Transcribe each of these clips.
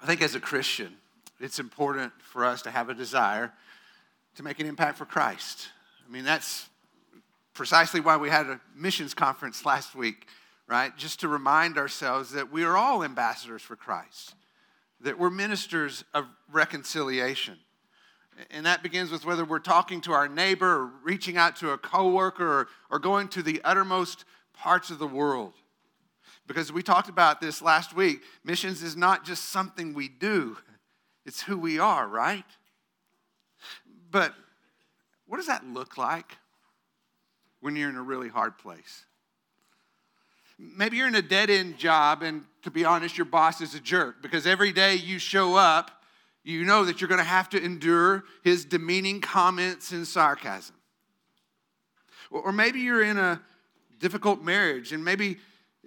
I think as a Christian, it's important for us to have a desire to make an impact for Christ. I mean, that's precisely why we had a missions conference last week, right? Just to remind ourselves that we are all ambassadors for Christ, that we're ministers of reconciliation. And that begins with whether we're talking to our neighbor or reaching out to a coworker or, or going to the uttermost parts of the world. Because we talked about this last week. Missions is not just something we do, it's who we are, right? But what does that look like when you're in a really hard place? Maybe you're in a dead end job, and to be honest, your boss is a jerk because every day you show up, you know that you're going to have to endure his demeaning comments and sarcasm. Or maybe you're in a difficult marriage, and maybe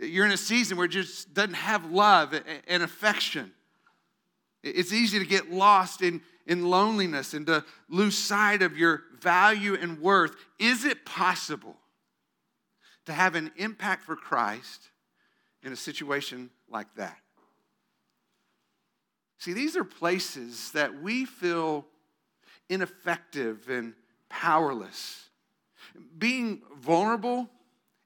you're in a season where it just doesn't have love and affection. It's easy to get lost in, in loneliness and to lose sight of your value and worth. Is it possible to have an impact for Christ in a situation like that? See, these are places that we feel ineffective and powerless. Being vulnerable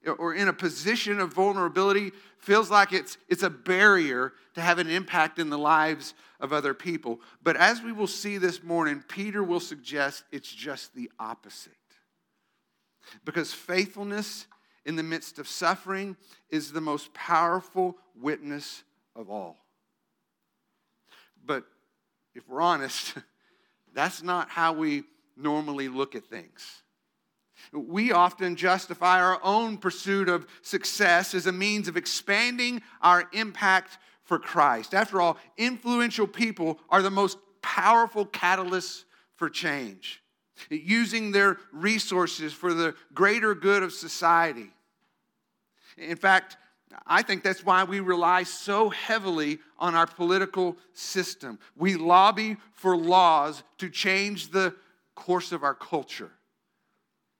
or in a position of vulnerability feels like it's, it's a barrier to have an impact in the lives of other people. But as we will see this morning, Peter will suggest it's just the opposite. Because faithfulness in the midst of suffering is the most powerful witness of all. But if we're honest, that's not how we normally look at things. We often justify our own pursuit of success as a means of expanding our impact for Christ. After all, influential people are the most powerful catalysts for change, using their resources for the greater good of society. In fact, I think that's why we rely so heavily on our political system. We lobby for laws to change the course of our culture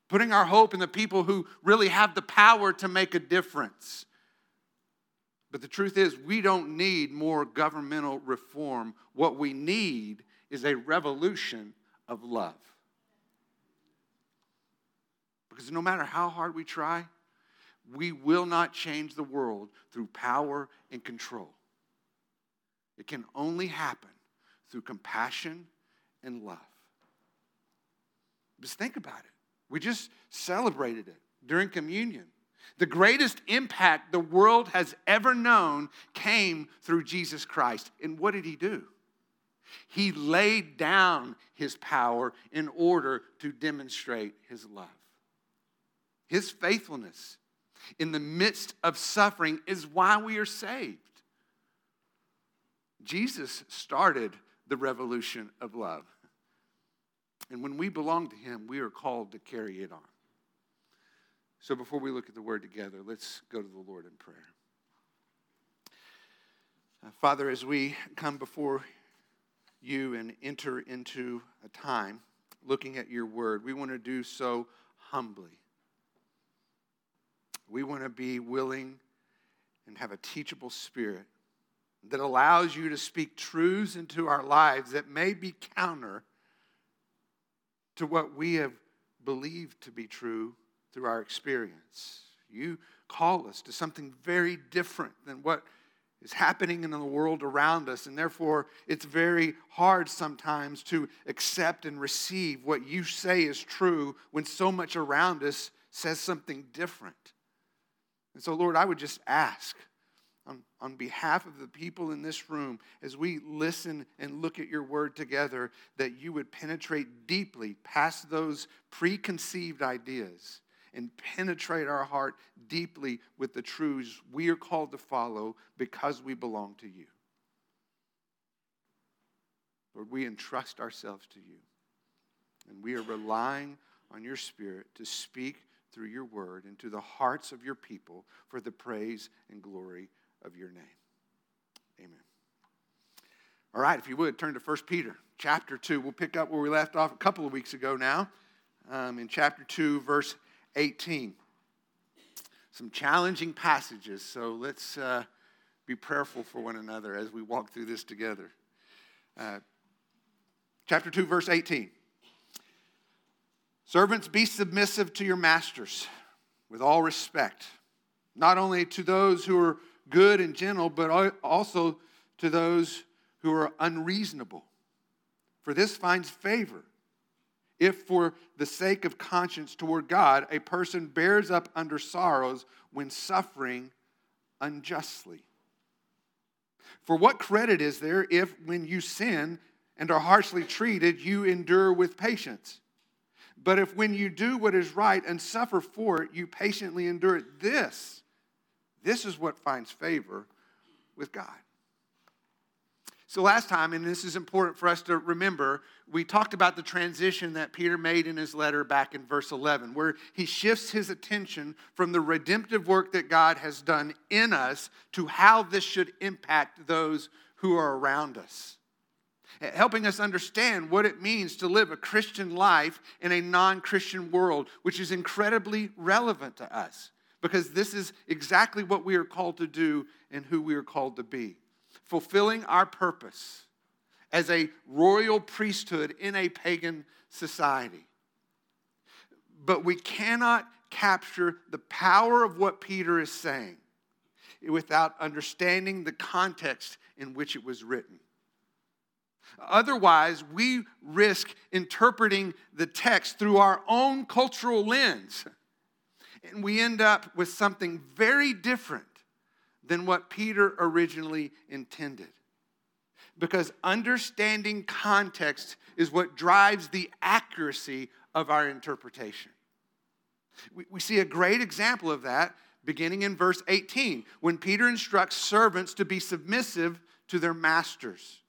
putting our hope in the people who really have the power to make a difference. But the truth is, we don't need more governmental reform. What we need is a revolution of love. Because no matter how hard we try, we will not change the world through power and control. It can only happen through compassion and love. Just think about it. We just celebrated it during communion. The greatest impact the world has ever known came through Jesus Christ. And what did he do? He laid down his power in order to demonstrate his love. His faithfulness in the midst of suffering is why we are saved. Jesus started the revolution of love. And when we belong to Him, we are called to carry it on. So before we look at the word together, let's go to the Lord in prayer. Uh, Father, as we come before you and enter into a time looking at your word, we want to do so humbly. We want to be willing and have a teachable spirit that allows you to speak truths into our lives that may be counter to what we have believed to be true through our experience. You call us to something very different than what is happening in the world around us, and therefore it's very hard sometimes to accept and receive what you say is true when so much around us says something different. And so, Lord, I would just ask on, behalf of the people in this room as we listen and look at your word together that you would penetrate deeply past those preconceived ideas and penetrate our heart deeply with the truths we are called to follow because we belong to you. Lord, we entrust ourselves to you. And we are relying on your Spirit to speak through your word into the hearts of your people for the praise and glory of your name. Amen. All right, if you would, turn to 1 Peter chapter 2. We'll pick up where we left off a couple of weeks ago now, um, in chapter 2, verse 18. Some challenging passages, so let's, uh, be prayerful for one another as we walk through this together. Uh, chapter 2, verse 18. Servants, be submissive to your masters with all respect, not only to those who are good and gentle, but also to those who are unreasonable. For this finds favor if, for the sake of conscience toward God, a person bears up under sorrows when suffering unjustly. For what credit is there if, when you sin and are harshly treated, you endure with patience? But if, when you do what is right and suffer for it, you patiently endure it, this, this is what finds favor with God. So, last time, and this is important for us to remember, we talked about the transition that Peter made in his letter back in verse 11, where he shifts his attention from the redemptive work that God has done in us to how this should impact those who are around us. Helping us understand what it means to live a Christian life in a non Christian world, which is incredibly relevant to us because this is exactly what we are called to do and who we are called to be fulfilling our purpose as a royal priesthood in a pagan society. But we cannot capture the power of what Peter is saying without understanding the context in which it was written. Otherwise, we risk interpreting the text through our own cultural lens, and we end up with something very different than what Peter originally intended. Because understanding context is what drives the accuracy of our interpretation. We, we see a great example of that beginning in verse 18 when Peter instructs servants to be submissive to their masters.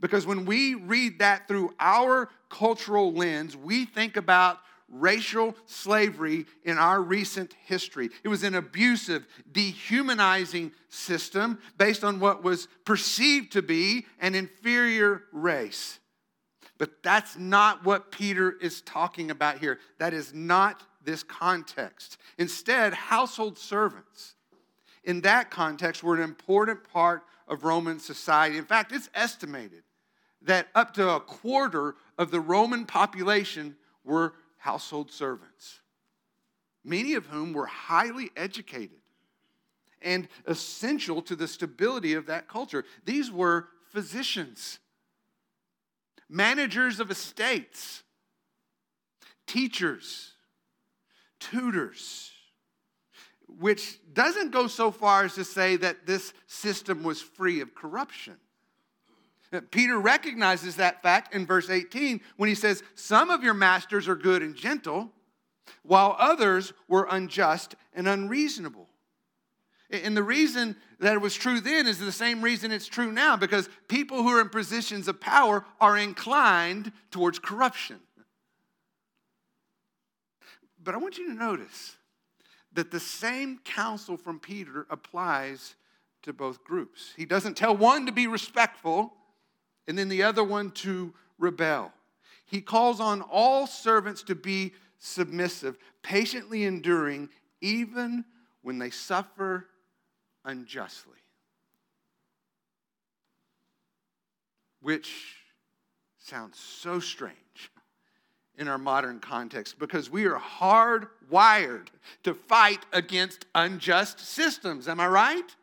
Because when we read that through our cultural lens, we think about racial slavery in our recent history. It was an abusive, dehumanizing system based on what was perceived to be an inferior race. But that's not what Peter is talking about here. That is not this context. Instead, household servants in that context were an important part of Roman society. In fact, it's estimated that up to a quarter of the Roman population were household servants, many of whom were highly educated and essential to the stability of that culture. These were physicians, managers of estates, teachers, tutors, which doesn't go so far as to say that this system was free of corruption. Peter recognizes that fact in verse 18 when he says, Some of your masters are good and gentle, while others were unjust and unreasonable. And the reason that it was true then is the same reason it's true now, because people who are in positions of power are inclined towards corruption. But I want you to notice that the same counsel from Peter applies to both groups. He doesn't tell one to be respectful and then the other one to rebel. He calls on all servants to be submissive, patiently enduring, even when they suffer unjustly. Which sounds so strange in our modern context because we are hardwired to fight against unjust systems. Am I right?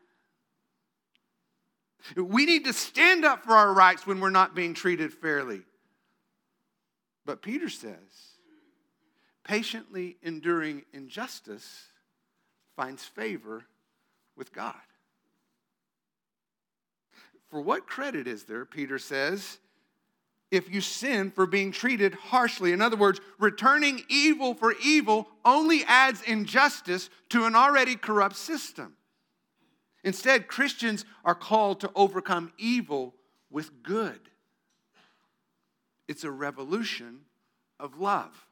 We need to stand up for our rights when we're not being treated fairly. But Peter says, patiently enduring injustice finds favor with God. For what credit is there, Peter says, if you sin for being treated harshly? In other words, returning evil for evil only adds injustice to an already corrupt system. Instead, Christians are called to overcome evil with good. It's a revolution of love.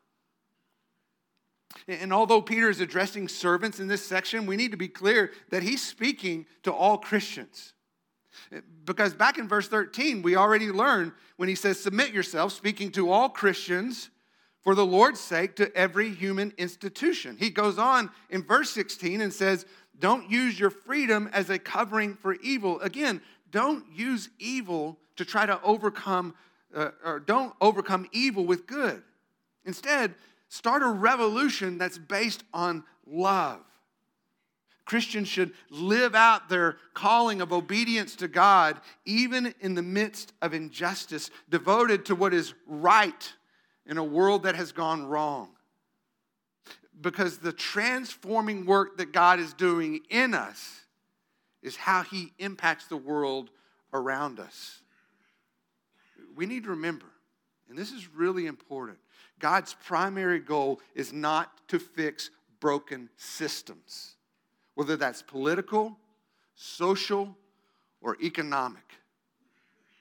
And although Peter is addressing servants in this section, we need to be clear that he's speaking to all Christians. Because back in verse 13, we already learned when he says, Submit yourself, speaking to all Christians for the Lord's sake to every human institution. He goes on in verse 16 and says, don't use your freedom as a covering for evil. Again, don't use evil to try to overcome, uh, or don't overcome evil with good. Instead, start a revolution that's based on love. Christians should live out their calling of obedience to God, even in the midst of injustice, devoted to what is right in a world that has gone wrong. Because the transforming work that God is doing in us is how He impacts the world around us. We need to remember, and this is really important God's primary goal is not to fix broken systems, whether that's political, social, or economic.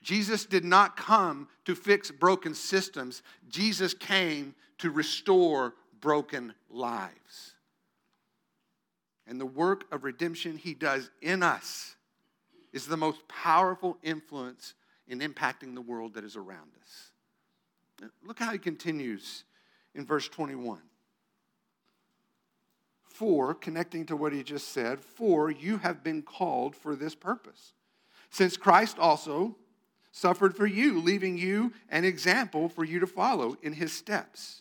Jesus did not come to fix broken systems, Jesus came to restore broken lives. And the work of redemption he does in us is the most powerful influence in impacting the world that is around us. Look how he continues in verse 21. For, connecting to what he just said, for you have been called for this purpose. Since Christ also suffered for you, leaving you an example for you to follow in his steps,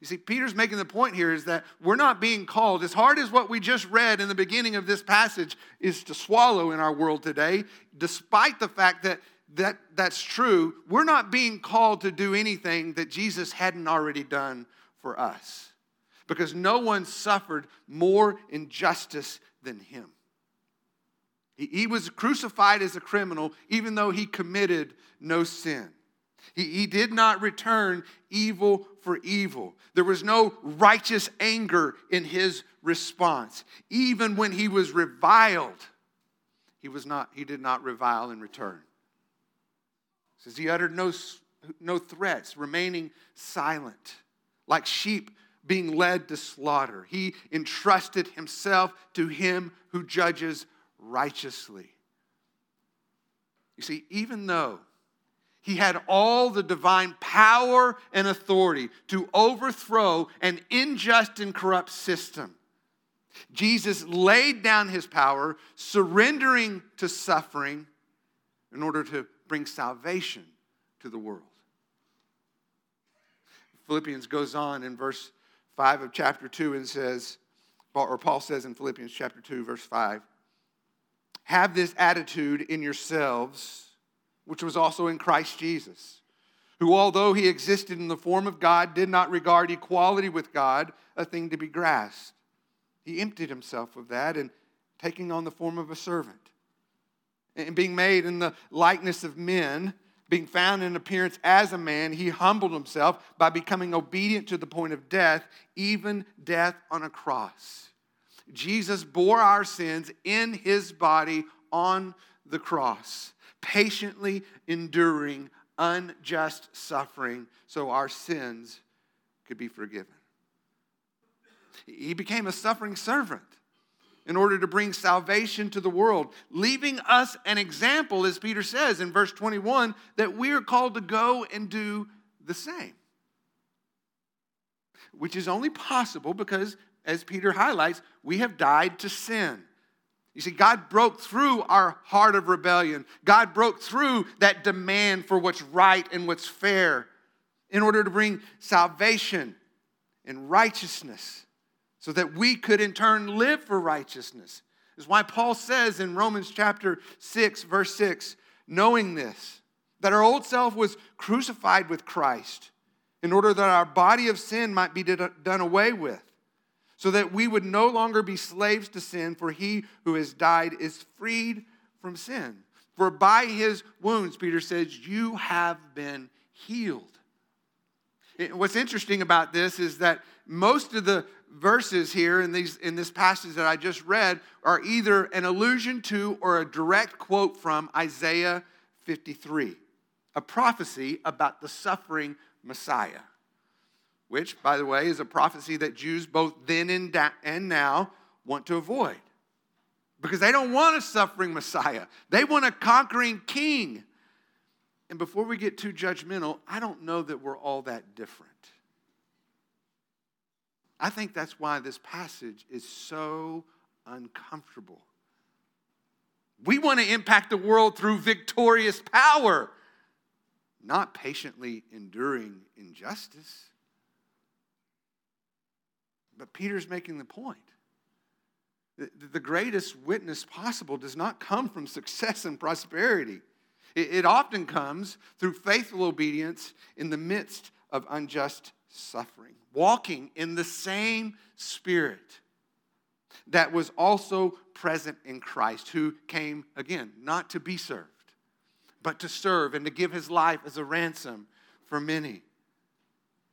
You see, Peter's making the point here is that we're not being called, as hard as what we just read in the beginning of this passage is to swallow in our world today, despite the fact that, that that's true, we're not being called to do anything that Jesus hadn't already done for us. Because no one suffered more injustice than him. He, was crucified as a criminal, even though he committed no sin. He, he did not return evil for evil. There was no righteous anger in his response. Even when he was reviled, he, was not, he did not revile in return. It says he uttered no, no threats, remaining silent, like sheep being led to slaughter. He entrusted himself to him who judges righteously. You see, even though he had all the divine power and authority to overthrow an unjust and corrupt system, Jesus laid down his power, surrendering to suffering in order to bring salvation to the world. Philippians goes on in verse 5 of chapter 2 and says, or Paul says in Philippians chapter 2, verse 5, have this attitude in yourselves, which was also in Christ Jesus, who, although he existed in the form of God, did not regard equality with God a thing to be grasped. He emptied himself of that and taking on the form of a servant. And being made in the likeness of men, being found in appearance as a man, he humbled himself by becoming obedient to the point of death, even death on a cross. Jesus bore our sins in his body on the cross, patiently enduring unjust suffering so our sins could be forgiven. He became a suffering servant in order to bring salvation to the world, leaving us an example, as Peter says in verse 21, that we are called to go and do the same. Which is only possible because as Peter highlights, we have died to sin. You see, God broke through our heart of rebellion. God broke through that demand for what's right and what's fair in order to bring salvation and righteousness so that we could in turn live for righteousness. Is why Paul says in Romans chapter 6, verse 6, knowing this, that our old self was crucified with Christ in order that our body of sin might be done away with so that we would no longer be slaves to sin, for he who has died is freed from sin. For by his wounds, Peter says, you have been healed. What's interesting about this is that most of the verses here in, these, in this passage that I just read are either an allusion to or a direct quote from Isaiah 53, a prophecy about the suffering Messiah, which, by the way, is a prophecy that Jews both then and, da- and now want to avoid because they don't want a suffering Messiah, they want a conquering king. And before we get too judgmental, I don't know that we're all that different. I think that's why this passage is so uncomfortable. We want to impact the world through victorious power, not patiently enduring injustice. But Peter's making the point. The greatest witness possible does not come from success and prosperity. It often comes through faithful obedience in the midst of unjust suffering, walking in the same spirit that was also present in Christ, who came, again, not to be served, but to serve and to give his life as a ransom for many.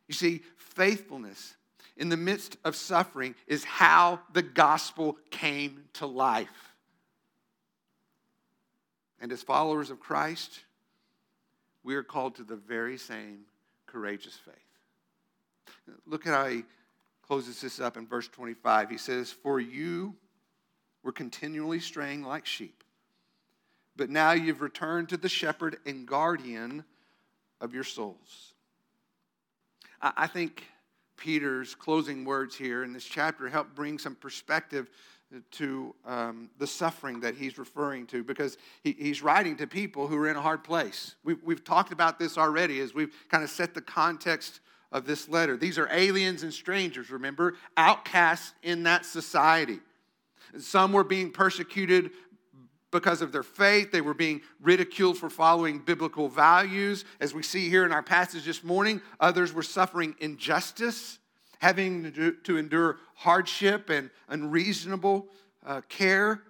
You see, faithfulness in the midst of suffering is how the gospel came to life. And as followers of Christ, we are called to the very same courageous faith. Look at how he closes this up in verse 25. He says, For you were continually straying like sheep, but now you've returned to the shepherd and guardian of your souls. I think Peter's closing words here in this chapter help bring some perspective to um, the suffering that he's referring to because he, he's writing to people who are in a hard place. We've, we've talked about this already as we've kind of set the context of this letter. These are aliens and strangers, remember, outcasts in that society. Some were being persecuted because of their faith. They were being ridiculed for following biblical values. As we see here in our passage this morning, others were suffering injustice, having to, endure hardship and unreasonable uh, care.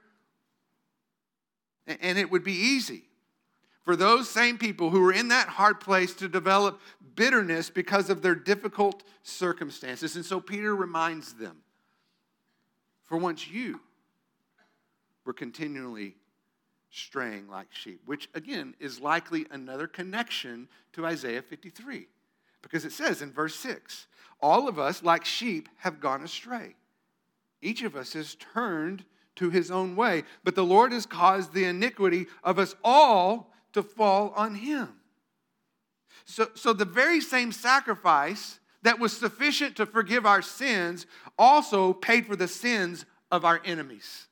And it would be easy for those same people who were in that hard place to develop bitterness because of their difficult circumstances. And so Peter reminds them for once you were continually straying like sheep, which again is likely another connection to Isaiah 53. Because it says in verse 6 all of us, like sheep, have gone astray. Each of us has turned to his own way, but the Lord has caused the iniquity of us all to fall on him. So, so the very same sacrifice that was sufficient to forgive our sins also paid for the sins of our enemies.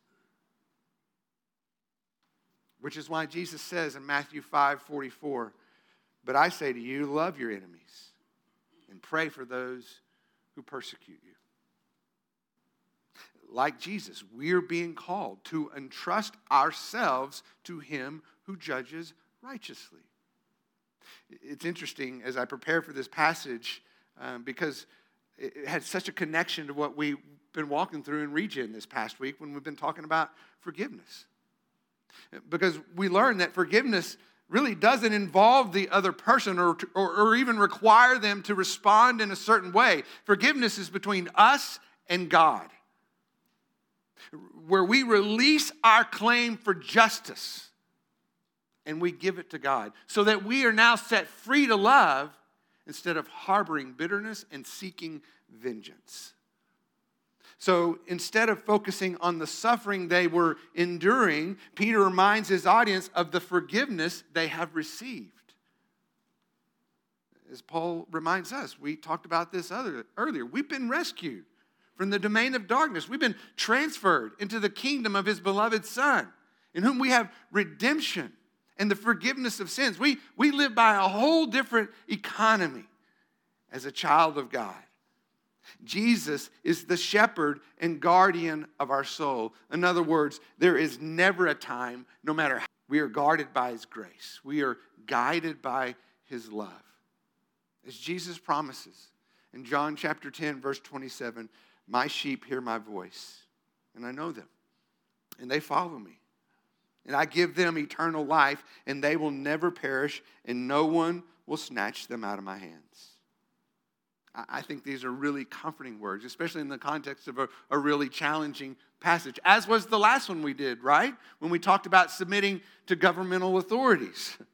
Which is why Jesus says in Matthew 5 44, But I say to you, love your enemies and pray for those who persecute you. Like Jesus, we're being called to entrust ourselves to Him who judges righteously. It's interesting as I prepare for this passage um, because it had such a connection to what we've been walking through in Regen this past week when we've been talking about forgiveness. Because we learn that forgiveness really doesn't involve the other person or, or, or, even require them to respond in a certain way. Forgiveness is between us and God, where we release our claim for justice and we give it to God so that we are now set free to love instead of harboring bitterness and seeking vengeance. So instead of focusing on the suffering they were enduring, Peter reminds his audience of the forgiveness they have received. As Paul reminds us, we talked about this other, earlier. We've been rescued from the domain of darkness, we've been transferred into the kingdom of his beloved Son, in whom we have redemption and the forgiveness of sins. We, we live by a whole different economy as a child of God. Jesus is the shepherd and guardian of our soul. In other words, there is never a time, no matter how, we are guarded by his grace, we are guided by his love. As Jesus promises in John chapter 10, verse 27, my sheep hear my voice, and I know them, and they follow me and I give them eternal life, and they will never perish, and no one will snatch them out of my hands. I think these are really comforting words, especially in the context of a, a, really challenging passage, as was the last one we did, right? When we talked about submitting to governmental authorities.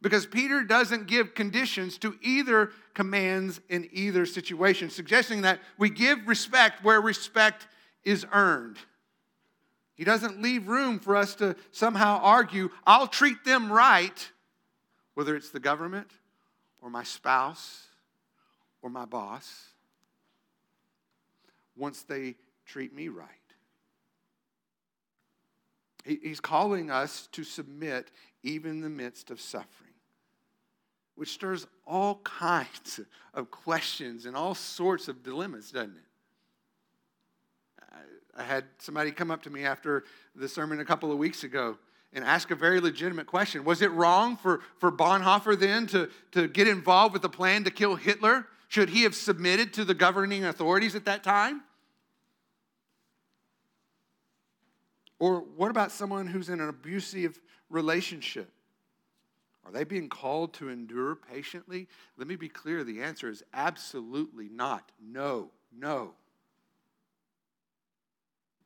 Because Peter doesn't give conditions to either commands in either situation, suggesting that we give respect where respect is earned. He doesn't leave room for us to somehow argue, I'll treat them right, whether it's the government or my spouse or my boss, once they treat me right. He's calling us to submit even in the midst of suffering, which stirs all kinds of questions and all sorts of dilemmas, doesn't it? I had somebody come up to me after the sermon a couple of weeks ago and ask a very legitimate question. Was it wrong for, for Bonhoeffer then to, to get involved with the plan to kill Hitler? Should he have submitted to the governing authorities at that time? Or what about someone who's in an abusive relationship? Are they being called to endure patiently? Let me be clear the answer is absolutely not. No, no.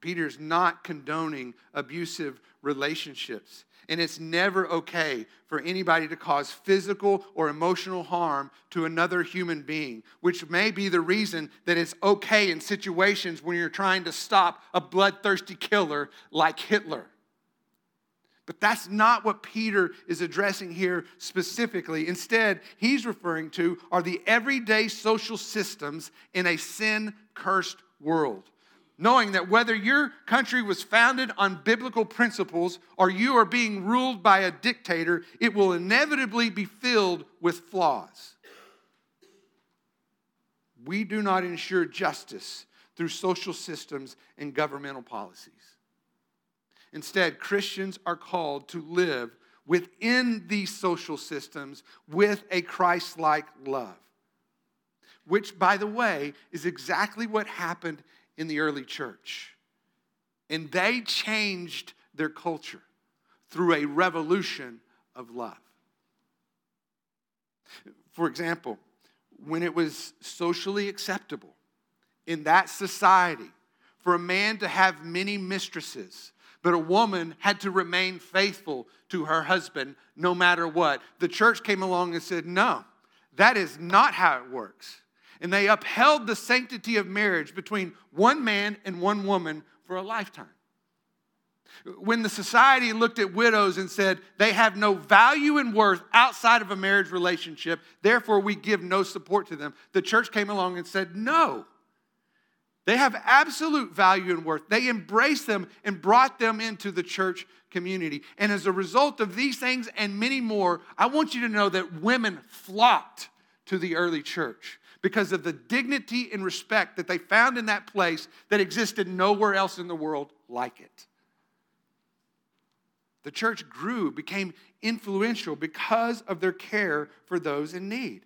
Peter's not condoning abusive relationships. And it's never okay for anybody to cause physical or emotional harm to another human being, which may be the reason that it's okay in situations when you're trying to stop a bloodthirsty killer like Hitler. But that's not what Peter is addressing here specifically. Instead, he's referring to are the everyday social systems in a sin cursed world knowing that whether your country was founded on biblical principles or you are being ruled by a dictator, it will inevitably be filled with flaws. We do not ensure justice through social systems and governmental policies. Instead, Christians are called to live within these social systems with a Christ like love, which, by the way, is exactly what happened in the early church. And they changed their culture through a revolution of love. For example, when it was socially acceptable in that society for a man to have many mistresses, but a woman had to remain faithful to her husband no matter what, the church came along and said, No, that is not how it works and they upheld the sanctity of marriage between one man and one woman for a lifetime. When the society looked at widows and said they have no value and worth outside of a marriage relationship, therefore we give no support to them, the church came along and said, no. They have absolute value and worth. They embraced them and brought them into the church community. And as a result of these things and many more, I want you to know that women flocked to the early church because of the dignity and respect that they found in that place that existed nowhere else in the world like it. The church grew, became influential because of their care for those in need.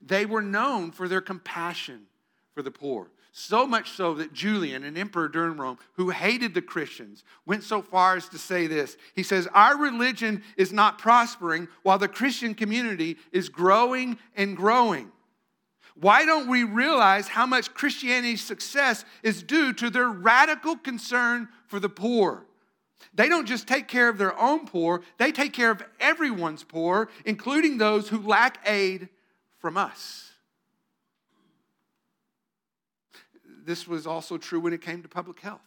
They were known for their compassion for the poor. So much so that Julian, an emperor during Rome, who hated the Christians, went so far as to say this. He says, Our religion is not prospering while the Christian community is growing and growing. Why don't we realize how much Christianity's success is due to their radical concern for the poor? They don't just take care of their own poor, they take care of everyone's poor, including those who lack aid from us. This was also true when it came to public health.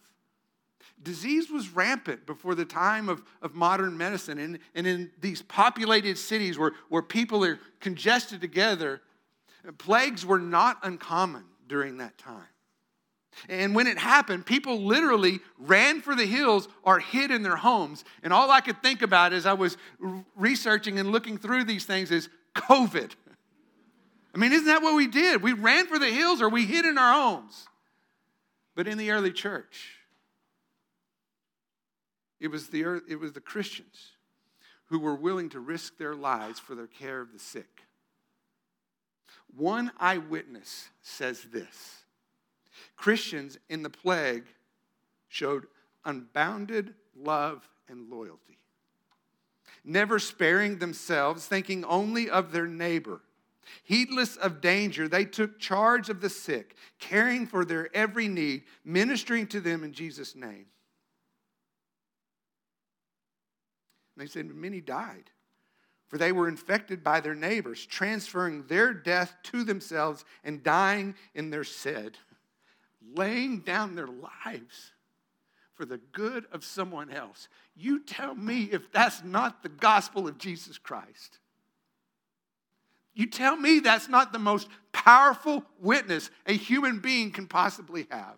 Disease was rampant before the time of, of modern medicine. And, and in these populated cities where, where people are congested together, Plagues were not uncommon during that time. And when it happened, people literally ran for the hills or hid in their homes. And all I could think about as I was researching and looking through these things is COVID. I mean, isn't that what we did? We ran for the hills or we hid in our homes. But in the early church, it was the, it was the Christians who were willing to risk their lives for their care of the sick. One eyewitness says this Christians in the plague showed unbounded love and loyalty, never sparing themselves, thinking only of their neighbor. Heedless of danger, they took charge of the sick, caring for their every need, ministering to them in Jesus' name. And they said, Many died, for they were infected by their neighbors, transferring their death to themselves and dying in their stead, laying down their lives for the good of someone else. You tell me if that's not the gospel of Jesus Christ. You tell me that's not the most powerful witness a human being can possibly have.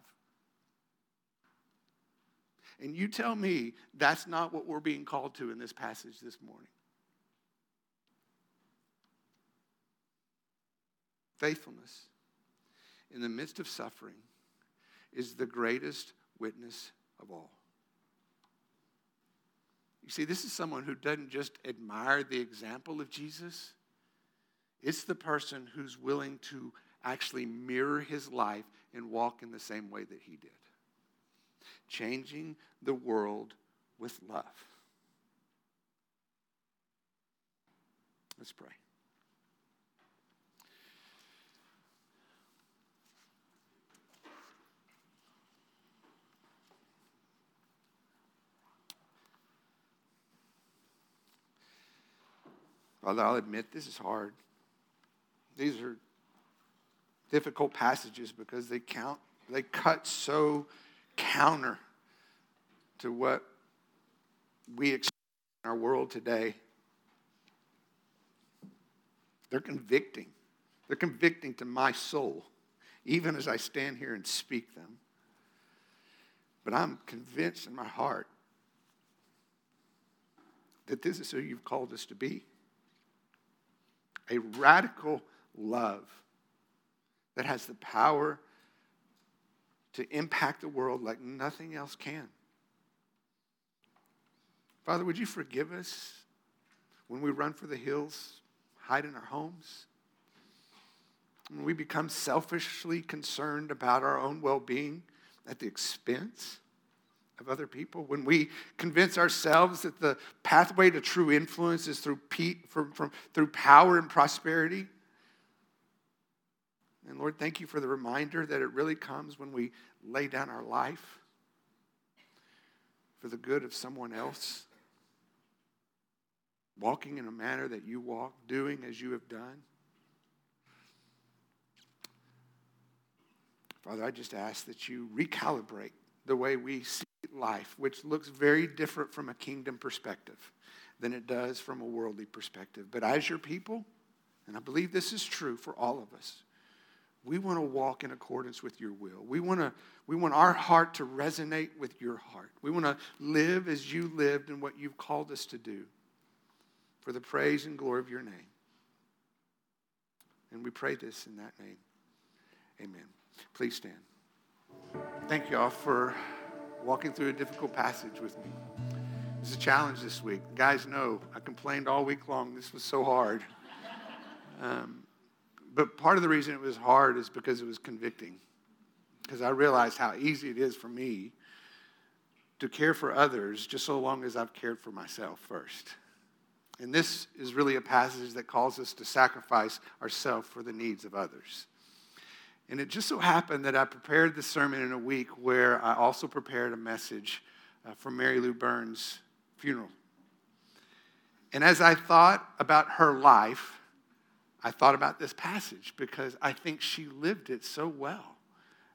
And you tell me that's not what we're being called to in this passage this morning. Faithfulness in the midst of suffering is the greatest witness of all. You see, this is someone who doesn't just admire the example of Jesus, it's the person who's willing to actually mirror his life and walk in the same way that he did. Changing the world with love. Let's pray. I'll admit this is hard. These are difficult passages because they count, they cut so counter to what we expect in our world today. They're convicting. They're convicting to my soul, even as I stand here and speak them. But I'm convinced in my heart that this is who you've called us to be a radical love that has the power to impact the world like nothing else can. Father, would you forgive us when we run for the hills, hide in our homes? When we become selfishly concerned about our own well being at the expense of other people, when we convince ourselves that the pathway to true influence is through, pe- from, from, through power and prosperity. And Lord, thank you for the reminder that it really comes when we lay down our life for the good of someone else, walking in a manner that you walk, doing as you have done. Father, I just ask that you recalibrate the way we see life, which looks very different from a kingdom perspective than it does from a worldly perspective. But as your people, and I believe this is true for all of us, we want to walk in accordance with your will. We want, to, we want our heart to resonate with your heart. We want to live as you lived and what you've called us to do for the praise and glory of your name. And we pray this in that name. Amen. Please stand. Thank you all for walking through a difficult passage with me. It's a challenge this week. The guys know I complained all week long. This was so hard. Um, but part of the reason it was hard is because it was convicting. Because I realized how easy it is for me to care for others just so long as I've cared for myself first. And this is really a passage that calls us to sacrifice ourselves for the needs of others. And it just so happened that I prepared the sermon in a week where I also prepared a message uh, for Mary Lou Burns' funeral. And as I thought about her life, I thought about this passage because I think she lived it so well.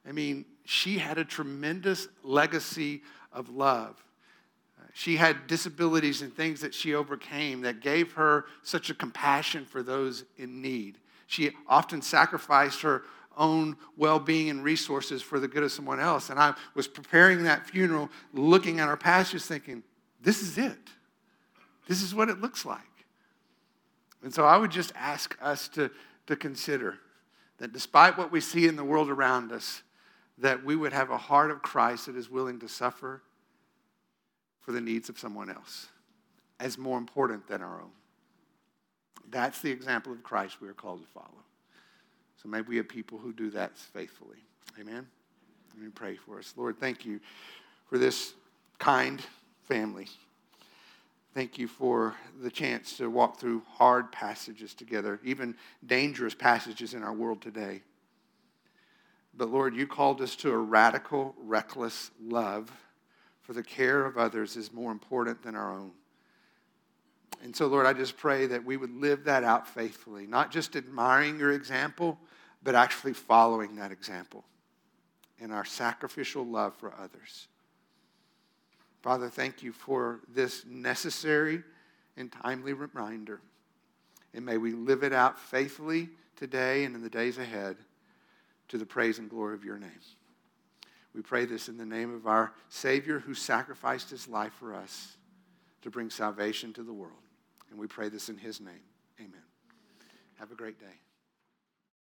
I mean, she had a tremendous legacy of love. She had disabilities and things that she overcame that gave her such a compassion for those in need. She often sacrificed her own well being and resources for the good of someone else. And I was preparing that funeral, looking at our pastures, thinking, this is it. This is what it looks like. And so I would just ask us to, to consider that despite what we see in the world around us, that we would have a heart of Christ that is willing to suffer for the needs of someone else as more important than our own. That's the example of Christ we are called to follow. So maybe we have people who do that faithfully. Amen. Let me pray for us. Lord, thank you for this kind family. Thank you for the chance to walk through hard passages together, even dangerous passages in our world today. But Lord, you called us to a radical, reckless love, for the care of others is more important than our own. And so, Lord, I just pray that we would live that out faithfully, not just admiring your example, but actually following that example in our sacrificial love for others. Father, thank you for this necessary and timely reminder. And may we live it out faithfully today and in the days ahead to the praise and glory of your name. We pray this in the name of our Savior who sacrificed his life for us to bring salvation to the world. And we pray this in his name. Amen. Have a great day.